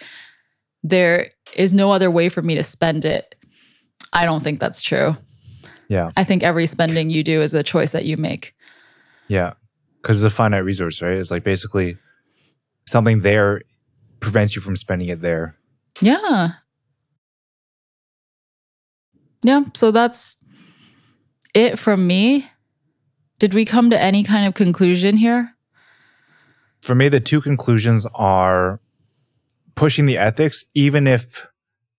There is no other way for me to spend it. I don't think that's true. Yeah. I think every spending you do is a choice that you make. Yeah. Because it's a finite resource, right? It's like basically something there prevents you from spending it there. Yeah. Yeah. So that's it from me. Did we come to any kind of conclusion here? For me, the two conclusions are pushing the ethics, even if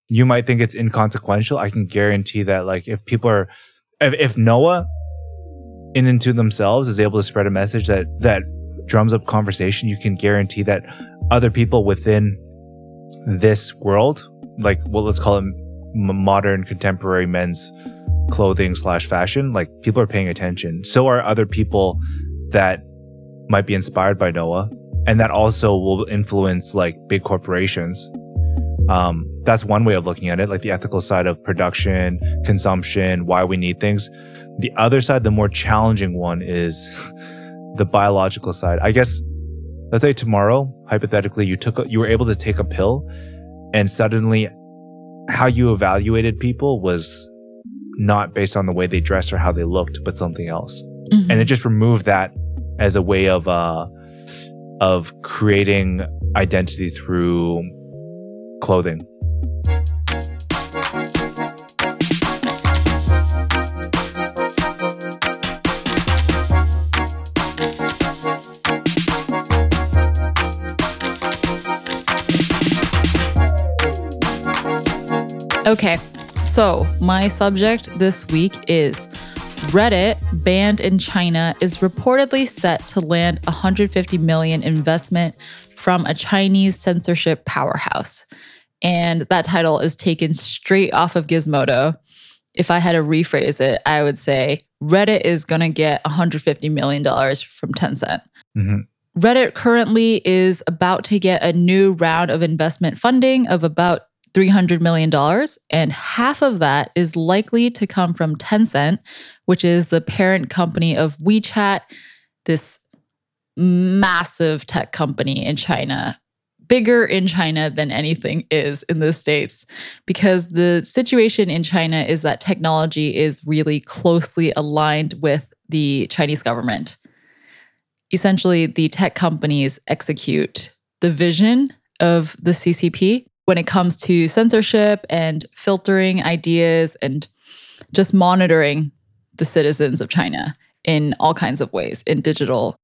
you might think it's inconsequential. I can guarantee that, like, if people are, if, if Noah in and to themselves is able to spread a message that that drums up conversation, you can guarantee that other people within this world, like well, let's call it modern contemporary men's clothing slash fashion, like people are paying attention. So are other people that might be inspired by Noah, and that also will influence like big corporations. Um, that's one way of looking at it, like the ethical side of production, consumption, why we need things. The other side, the more challenging one, is the biological side. I guess, let's say tomorrow, hypothetically, you took, a, you were able to take a pill, and suddenly, how you evaluated people was not based on the way they dressed or how they looked, but something else. Mhm. And it just removed that as a way of uh, of creating identity through clothing. Okay, so my subject this week is Reddit, banned in China, is reportedly set to land 150 million investment from a Chinese censorship powerhouse. And that title is taken straight off of Gizmodo. If I had to rephrase it, I would say Reddit is going to get 150 million dollars from Tencent. Mhm. Reddit currently is about to get a new round of investment funding of about $300 million. And half of that is likely to come from Tencent, which is the parent company of WeChat, this massive tech company in China, bigger in China than anything is in the States. Because the situation in China is that technology is really closely aligned with the Chinese government essentially the tech companies execute the vision of the CCP when it comes to censorship and filtering ideas and just monitoring the citizens of China in all kinds of ways in digital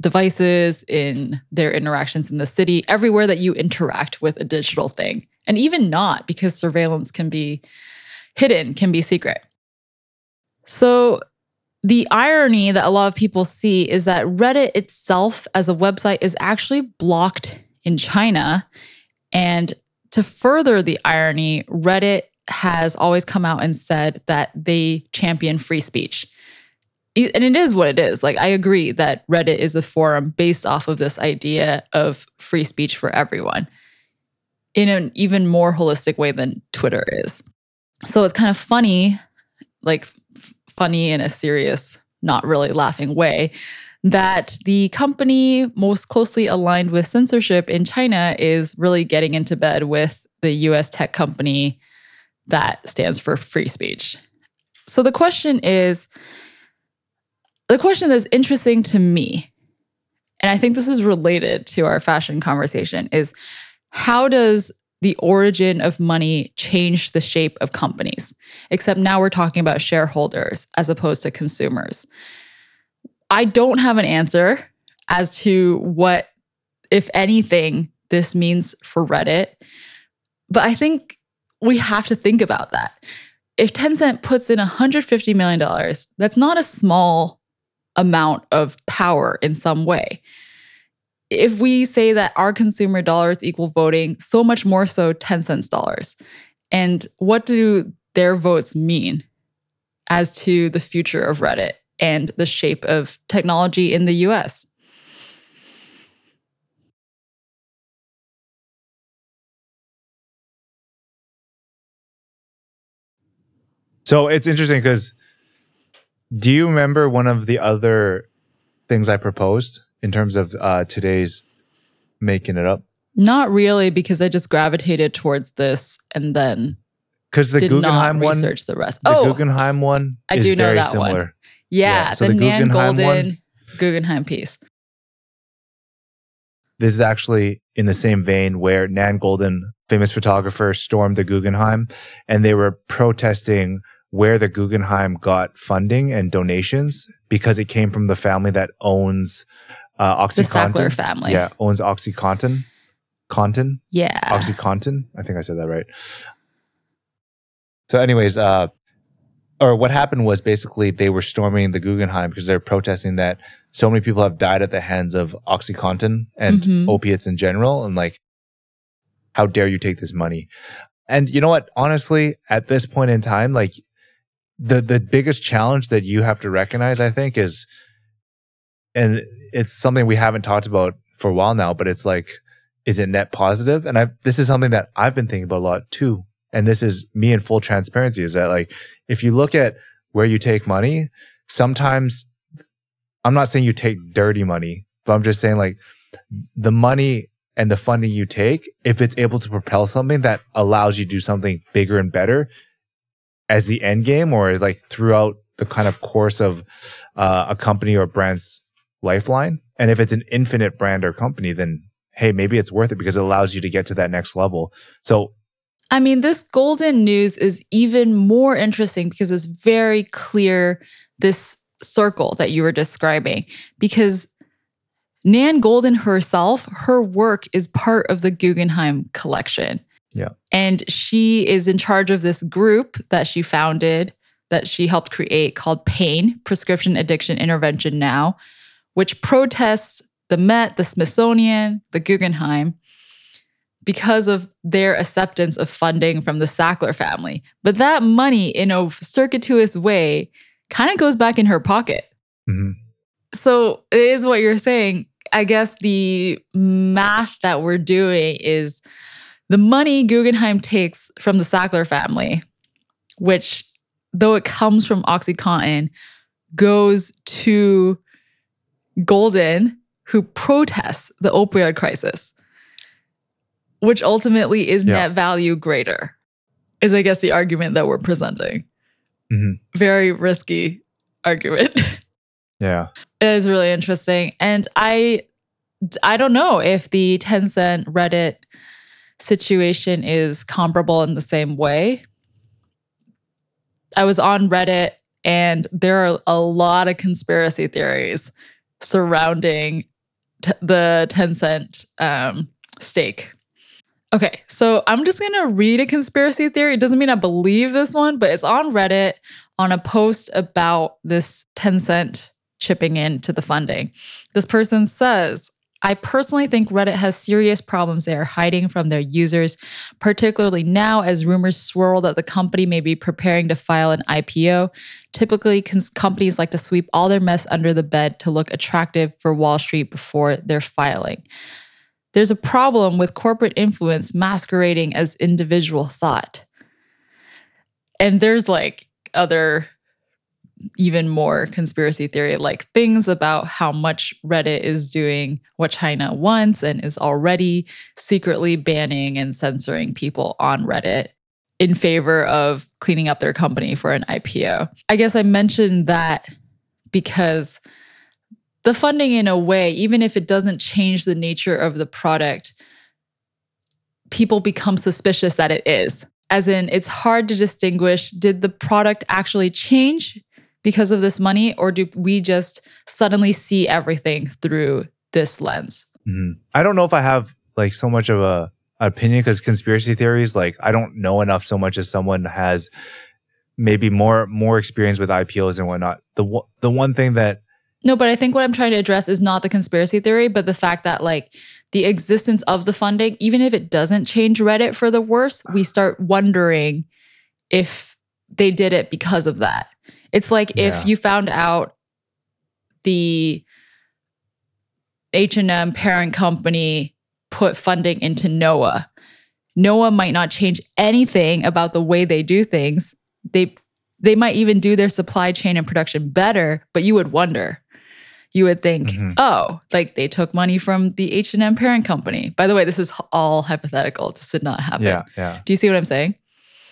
devices, in their interactions in the city, everywhere that you interact with a digital thing. And even not because surveillance can be hidden, can be secret. So the irony that a lot of people see is that Reddit itself as a website is actually blocked in China. And to further the irony, Reddit has always come out and said that they champion free speech. And it is what it is. Like, I agree that Reddit is a forum based off of this idea of free speech for everyone in an even more holistic way than Twitter is. So it's kind of funny, like f- funny in a serious, not really laughing way, that the company most closely aligned with censorship in China is really getting into bed with the US tech company that stands for free speech. So the question is the question that's interesting to me, and I think this is related to our fashion conversation, is how does the origin of money change the shape of companies? Except now we're talking about shareholders as opposed to consumers. I don't have an answer as to what, if anything, this means for Reddit. But I think we have to think about that. If Tencent puts in $150 million, that's not a small amount of power in some way. If we say that our consumer dollars equal voting, so much more so Tencent's dollars. And what do their votes mean as to the future of Reddit? And the shape of technology in the US. So it's interesting because do you remember one of the other things I proposed in terms of uh, today's making it up? Not really, because I just gravitated towards this and then Because the did Guggenheim not one, research the rest. the oh, Guggenheim one, I do know that one. Yeah, yeah, so the, the Nan Goldin one- Guggenheim piece. This is actually in the same vein where Nan Goldin, famous photographer, stormed the Guggenheim, and they were protesting where the Guggenheim got funding and donations because it came from the family that owns uh, The OxyContin. Sackler family. Yeah, owns OxyContin. Contin? Yeah. OxyContin. I think I said that right. So, anyways, uh, or what happened was basically they were storming the Guggenheim because they're protesting that so many people have died at the hands of OxyContin and Mhm. opiates in general, and like, how dare you take this money? And you know what? Honestly, at this point in time, like the the biggest challenge that you have to recognize, I think, is, and it's something we haven't talked about for a while now, but it's like, is it net positive? And I this is something that I've been thinking about a lot too. And this is me in full transparency is that like if you look at where you take money, sometimes I'm not saying you take dirty money, but I'm just saying like the money and the funding you take, if it's able to propel something that allows you to do something bigger and better as the end game or is like throughout the kind of course of uh, a company or brand's lifeline. And if it's an infinite brand or company, then hey, maybe it's worth it because it allows you to get to that next level. So I mean, this Goldin news is even more interesting because it's very clear this circle that you were describing. Because Nan Goldin herself, her work is part of the Guggenheim collection. Yeah. And she is in charge of this group that she founded, that she helped create called PAIN, Prescription Addiction Intervention Now, which protests the Met, the Smithsonian, the Guggenheim because of their acceptance of funding from the Sackler family. But that money, in a circuitous way, kind of goes back in her pocket. mhm. So it is what you're saying. I guess the math that we're doing is the money Guggenheim takes from the Sackler family, which, though it comes from OxyContin, goes to Goldin, who protests the opioid crisis, which ultimately is Yeah. net value greater, is I guess the argument that we're presenting. Mhm. Very risky argument. yeah. It is really interesting. And I I don't know if the Tencent Reddit situation is comparable in the same way. I was on Reddit and there are a lot of conspiracy theories surrounding t- the Tencent um, stake. Okay, so I'm just gonna read a conspiracy theory. It doesn't mean I believe this one, but it's on Reddit on a post about this Tencent chipping in to the funding. This person says, I personally think Reddit has serious problems they are hiding from their users, particularly now as rumors swirl that the company may be preparing to file an IPO. Typically, cons- companies like to sweep all their mess under the bed to look attractive for Wall Street before they're filing. There's a problem with corporate influence masquerading as individual thought. And there's like other even more conspiracy theory like things about how much Reddit is doing what China wants and is already secretly banning and censoring people on Reddit in favor of cleaning up their company for an IPO. I guess I mentioned that because the funding, in a way, even if it doesn't change the nature of the product, people become suspicious that it is. As in, it's hard to distinguish did the product actually change because of this money, or do we just suddenly see everything through this lens? Mhm. I don't know if I have like so much of a opinion because conspiracy theories, like I don't know enough so much as someone has maybe more more experience with IPOs and whatnot. The the one thing that No, but I think what I'm trying to address is not the conspiracy theory, but the fact that like the existence of the funding, even if it doesn't change Reddit for the worse, we ah. start wondering if they did it because of that. It's like Yeah. if you found out the H&M parent company put funding into Noah. Noah might not change anything about the way they do things. They they might even do their supply chain and production better, but you would wonder. You would think, Mhm. "Oh, like they took money from the H&M parent company." By the way, this is all hypothetical. This did not happen. Yeah, yeah. Do you see what I'm saying?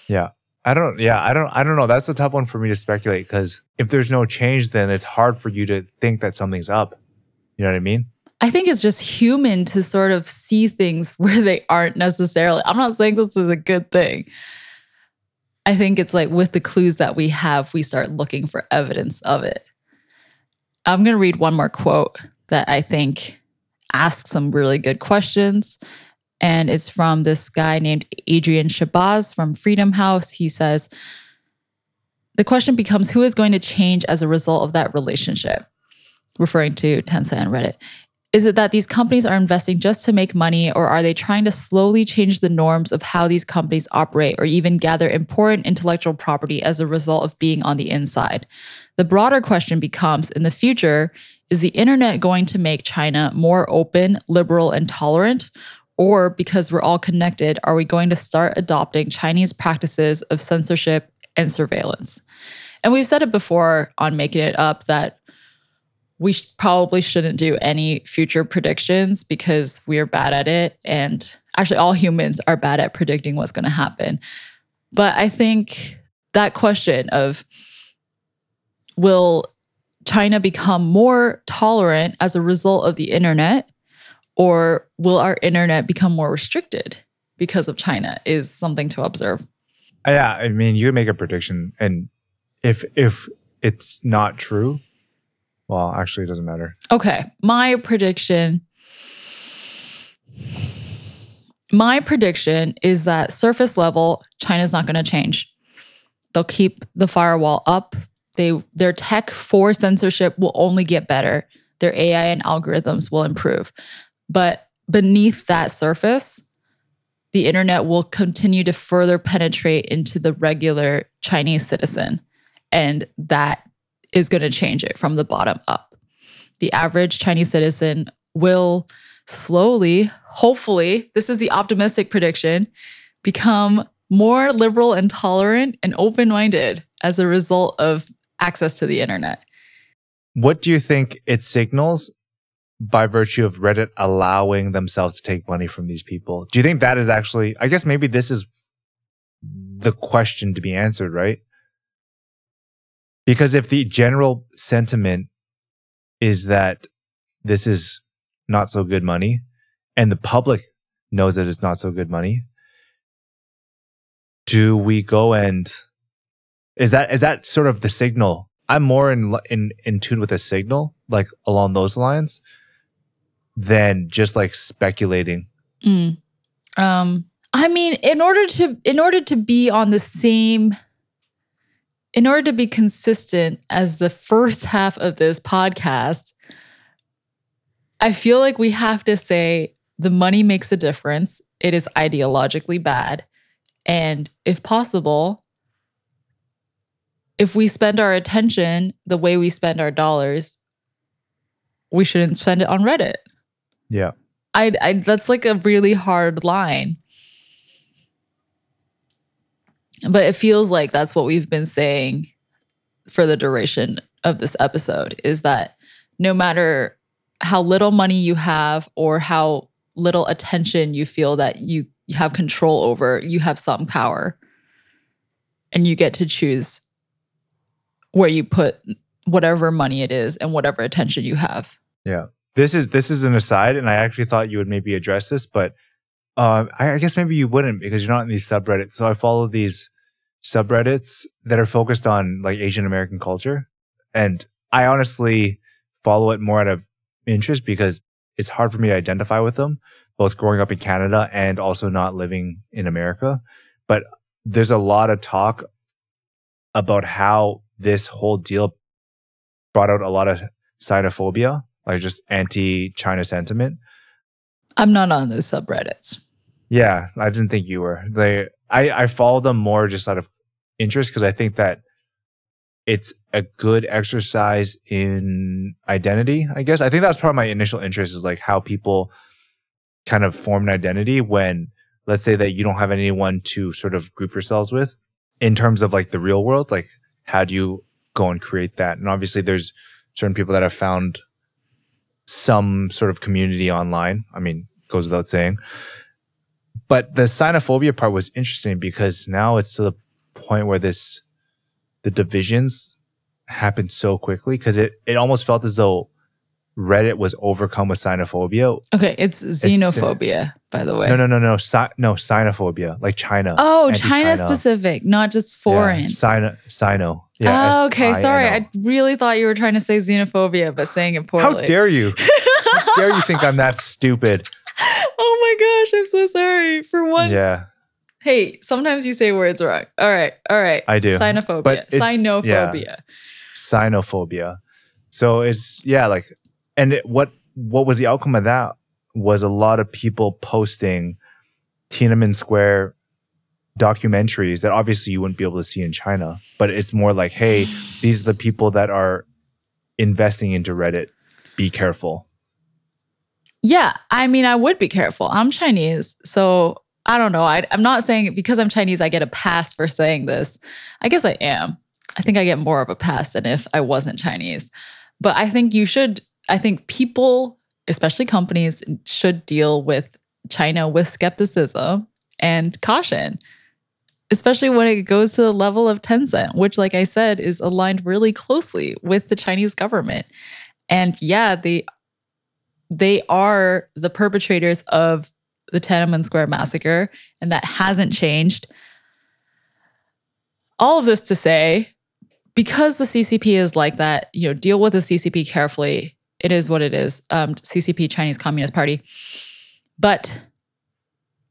Yeah. I don't. Yeah, I don't. I don't know. That's a tough one for me to speculate because if there's no change, then it's hard for you to think that something's up. You know what I mean? I think it's just human to sort of see things where they aren't necessarily. I'm not saying this is a good thing. I think it's like with the clues that we have, we start looking for evidence of it. I'm going to read one more quote that I think asks some really good questions. And it's from this guy named Adrian Shahbaz from Freedom House. He says, The question becomes who is going to change as a result of that relationship? Referring to Tencent and Reddit. Is it that these companies are investing just to make money, or are they trying to slowly change the norms of how these companies operate or even gather important intellectual property as a result of being on the inside? The broader question becomes in the future, is the internet going to make China more open, liberal, and tolerant? Or because we're all connected, are we going to start adopting Chinese practices of censorship and surveillance? And we've said it before on Making It Up that we sh- probably shouldn't do any future predictions because we're bad at it. And actually, all humans are bad at predicting what's going to happen. But I think that question of will China become more tolerant as a result of the internet, or will our internet become more restricted because of China is something to observe. Uh, yeah, I mean, you make a prediction, and if if it's not true, well, actually, it doesn't matter. Okay, my prediction. My prediction is that surface level, China's not going to change. They'll keep the firewall up. They their tech for censorship will only get better. Their AI and algorithms will improve. But beneath that surface, the internet will continue to further penetrate into the regular Chinese citizen. And that is going to change it from the bottom up. The average Chinese citizen will slowly, hopefully, this is the optimistic prediction, become more liberal and tolerant and open minded as a result of access to the internet. What do you think it signals by virtue of Reddit allowing themselves to take money from these people? Do you think that is actually, I guess maybe this is the question to be answered, right? Because if the general sentiment is that this is not so good money and the public knows that it's not so good money, do we go and is that is that sort of the signal? I'm more in in in tune with a signal, like along those lines, than just like speculating. Mm. Um, I mean, in order to in order to be on the same in order to be consistent as the first half of this podcast, I feel like we have to say the money makes a difference. It is ideologically bad. And if possible, if we spend our attention the way we spend our dollars, we shouldn't spend it on Reddit. Yeah. I, I that's like a really hard line. But it feels like that's what we've been saying for the duration of this episode is that no matter how little money you have or how little attention you feel that you you have control over, you have some power. And you get to choose where you put whatever money it is and whatever attention you have. Yeah. This is this is an aside, and I actually thought you would maybe address this, but uh, I, I guess maybe you wouldn't because you're not in these subreddits. So I follow these subreddits that are focused on like Asian American culture, and I honestly follow it more out of interest because it's hard for me to identify with them, both growing up in Canada and also not living in America. But there's a lot of talk about how this whole deal brought out a lot of sinophobia, like just anti-China sentiment. I'm not on those subreddits. Yeah, I didn't think you were. They, I, I follow them more just out of interest because I think that it's a good exercise in identity, I guess. I think that's part of my initial interest is like how people kind of form an identity when let's say that you don't have anyone to sort of group yourselves with in terms of like the real world, like how do you go and create that? And obviously there's certain people that have found some sort of community online. I mean, goes without saying. But the sinophobia part was interesting because now it's to the point where this the divisions happened so quickly because it, it almost felt as though Reddit was overcome with sinophobia. Okay, it's xenophobia, by the way. No, no, no, no, si- no, sinophobia, like China. Oh. China specific, not just foreign. Yeah, sino, sino. oh, Yeah, okay. Sorry, S-I-N-O. I really thought you were trying to say xenophobia, but saying it poorly. How dare you? How dare you think I'm that stupid? oh my gosh, I'm so sorry. For once. Yeah, Hey, sometimes you say words wrong. All right, all right. I do. Xenophobia. But it's- Xenophobia. xenophobia. So it's yeah, like, and it, what what was the outcome of that was a lot of people posting Tiananmen Square documentaries that obviously you wouldn't be able to see in China, but it's more like, hey, these are the people that are investing into Reddit. Be careful. Yeah, I mean, I would be careful. I'm Chinese, so I don't know. I, I'm not saying because I'm Chinese, I get a pass for saying this. I guess I am. I think I get more of a pass than if I wasn't Chinese. But I think you should, I think people, especially companies, should deal with China with skepticism and caution, especially when it goes to the level of Tencent, which, like I said, is aligned really closely with the Chinese government. And yeah, they they are the perpetrators of the Tiananmen Square massacre, and that hasn't changed. All of this to say, because the CCP is like that, you know, deal with the CCP carefully. It is what it is. Um, CCP, Chinese Communist Party, but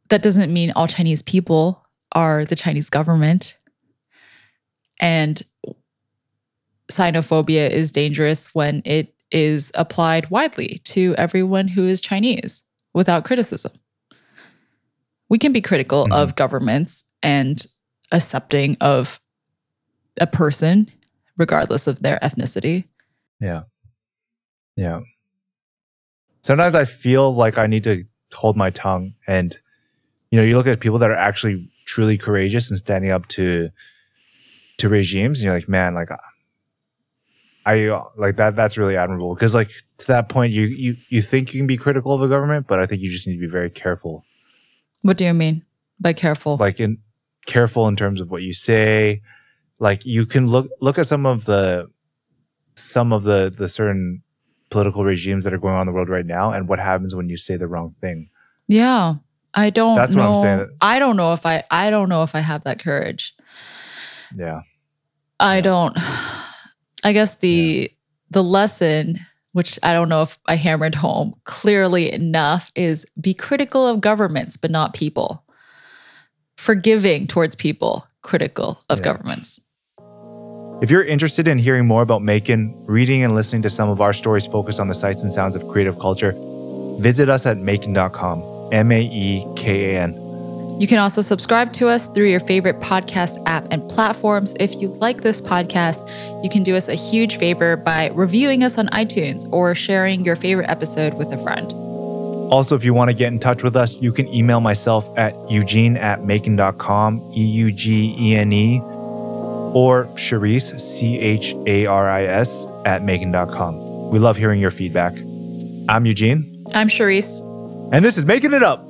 that doesn't mean all Chinese people are the Chinese government. And xenophobia is dangerous when it is applied widely to everyone who is Chinese without criticism. We can be critical Mhm. of governments and accepting of a person, regardless of their ethnicity. Yeah. Yeah. Sometimes I feel like I need to hold my tongue and you know, you look at people that are actually truly courageous and standing up to to regimes and you're like, man, like I like that that's really admirable because like to that point you you you think you can be critical of a government, but I think you just need to be very careful. What do you mean by careful? Like in careful in terms of what you say. Like you can look look at some of the some of the the certain political regimes that are going on in the world right now and what happens when you say the wrong thing. yeah. I don't That's what know. I'm saying. I don't know if I I don't know if I have that courage. Yeah. I Yeah. don't I guess the the lesson which I don't know if I hammered home clearly enough is be critical of governments but not people. Forgiving towards people, critical of Yeah. governments. If you're interested in hearing more about MAEKAN, reading and listening to some of our stories focused on the sights and sounds of creative culture, visit us at maekan.com. M A E K A N. You can also subscribe to us through your favorite podcast app and platforms. If you like this podcast, you can do us a huge favor by reviewing us on iTunes or sharing your favorite episode with a friend. Also, if you want to get in touch with us, you can email myself at eugene at maekan.com, E U G E N E, or Charis, C H A R I S, at maekan.com. We love hearing your feedback. I'm Eugene, I'm Charis. and this is Making It Up.